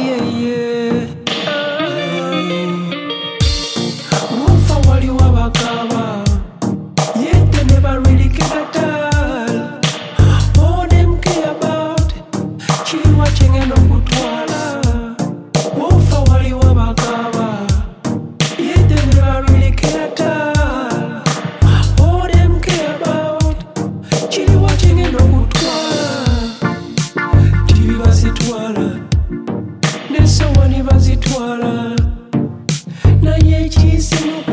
hear you. sonhei te